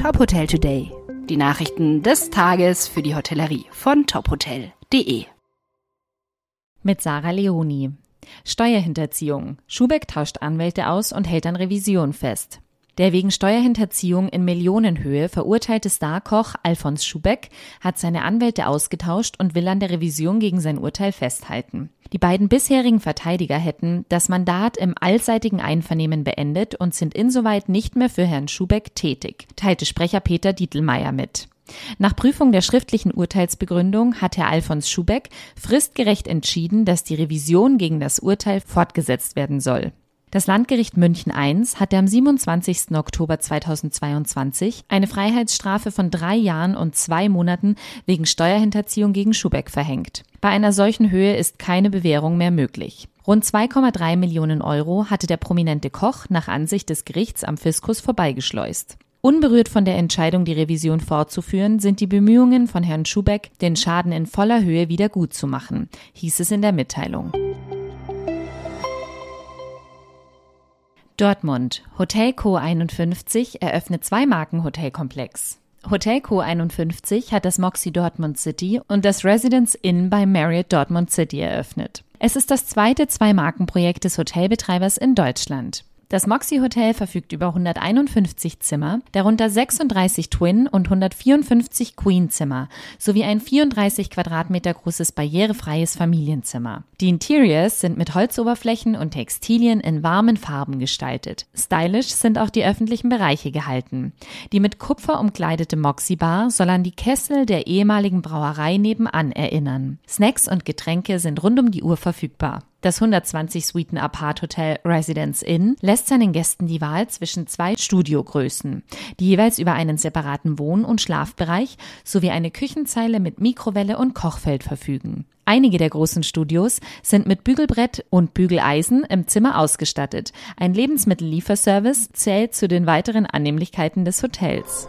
Top Hotel Today. Die Nachrichten des Tages für die Hotellerie von tophotel.de. Mit Sarah Leoni. Steuerhinterziehung. Schubeck tauscht Anwälte aus und hält an Revision fest. Der wegen Steuerhinterziehung in Millionenhöhe verurteilte Starkoch Alfons Schubeck hat seine Anwälte ausgetauscht und will an der Revision gegen sein Urteil festhalten. Die beiden bisherigen Verteidiger hätten das Mandat im allseitigen Einvernehmen beendet und sind insoweit nicht mehr für Herrn Schubeck tätig, teilte Sprecher Peter Dietelmeier mit. Nach Prüfung der schriftlichen Urteilsbegründung hat Herr Alfons Schubeck fristgerecht entschieden, dass die Revision gegen das Urteil fortgesetzt werden soll. Das Landgericht München I hatte am 27. Oktober 2022 eine Freiheitsstrafe von drei Jahren und zwei Monaten wegen Steuerhinterziehung gegen Schubeck verhängt. Bei einer solchen Höhe ist keine Bewährung mehr möglich. Rund 2,3 Millionen Euro hatte der prominente Koch nach Ansicht des Gerichts am Fiskus vorbeigeschleust. Unberührt von der Entscheidung, die Revision fortzuführen, sind die Bemühungen von Herrn Schubeck, den Schaden in voller Höhe wieder gut zu machen, hieß es in der Mitteilung. Dortmund. Hotel Co 51 eröffnet zwei Marken Hotelkomplex. Hotel Co 51 hat das Moxie Dortmund City und das Residence Inn bei Marriott Dortmund City eröffnet. Es ist das zweite Zwei-Marken-Projekt des Hotelbetreibers in Deutschland. Das Moxie Hotel verfügt über 151 Zimmer, darunter 36 Twin und 154 Queen Zimmer sowie ein 34 Quadratmeter großes barrierefreies Familienzimmer. Die Interiors sind mit Holzoberflächen und Textilien in warmen Farben gestaltet. Stylisch sind auch die öffentlichen Bereiche gehalten. Die mit Kupfer umkleidete Moxie Bar soll an die Kessel der ehemaligen Brauerei nebenan erinnern. Snacks und Getränke sind rund um die Uhr verfügbar. Das 120 Suiten Apart Hotel Residence Inn lässt seinen Gästen die Wahl zwischen zwei Studiogrößen, die jeweils über einen separaten Wohn- und Schlafbereich sowie eine Küchenzeile mit Mikrowelle und Kochfeld verfügen. Einige der großen Studios sind mit Bügelbrett und Bügeleisen im Zimmer ausgestattet. Ein Lebensmittellieferservice zählt zu den weiteren Annehmlichkeiten des Hotels.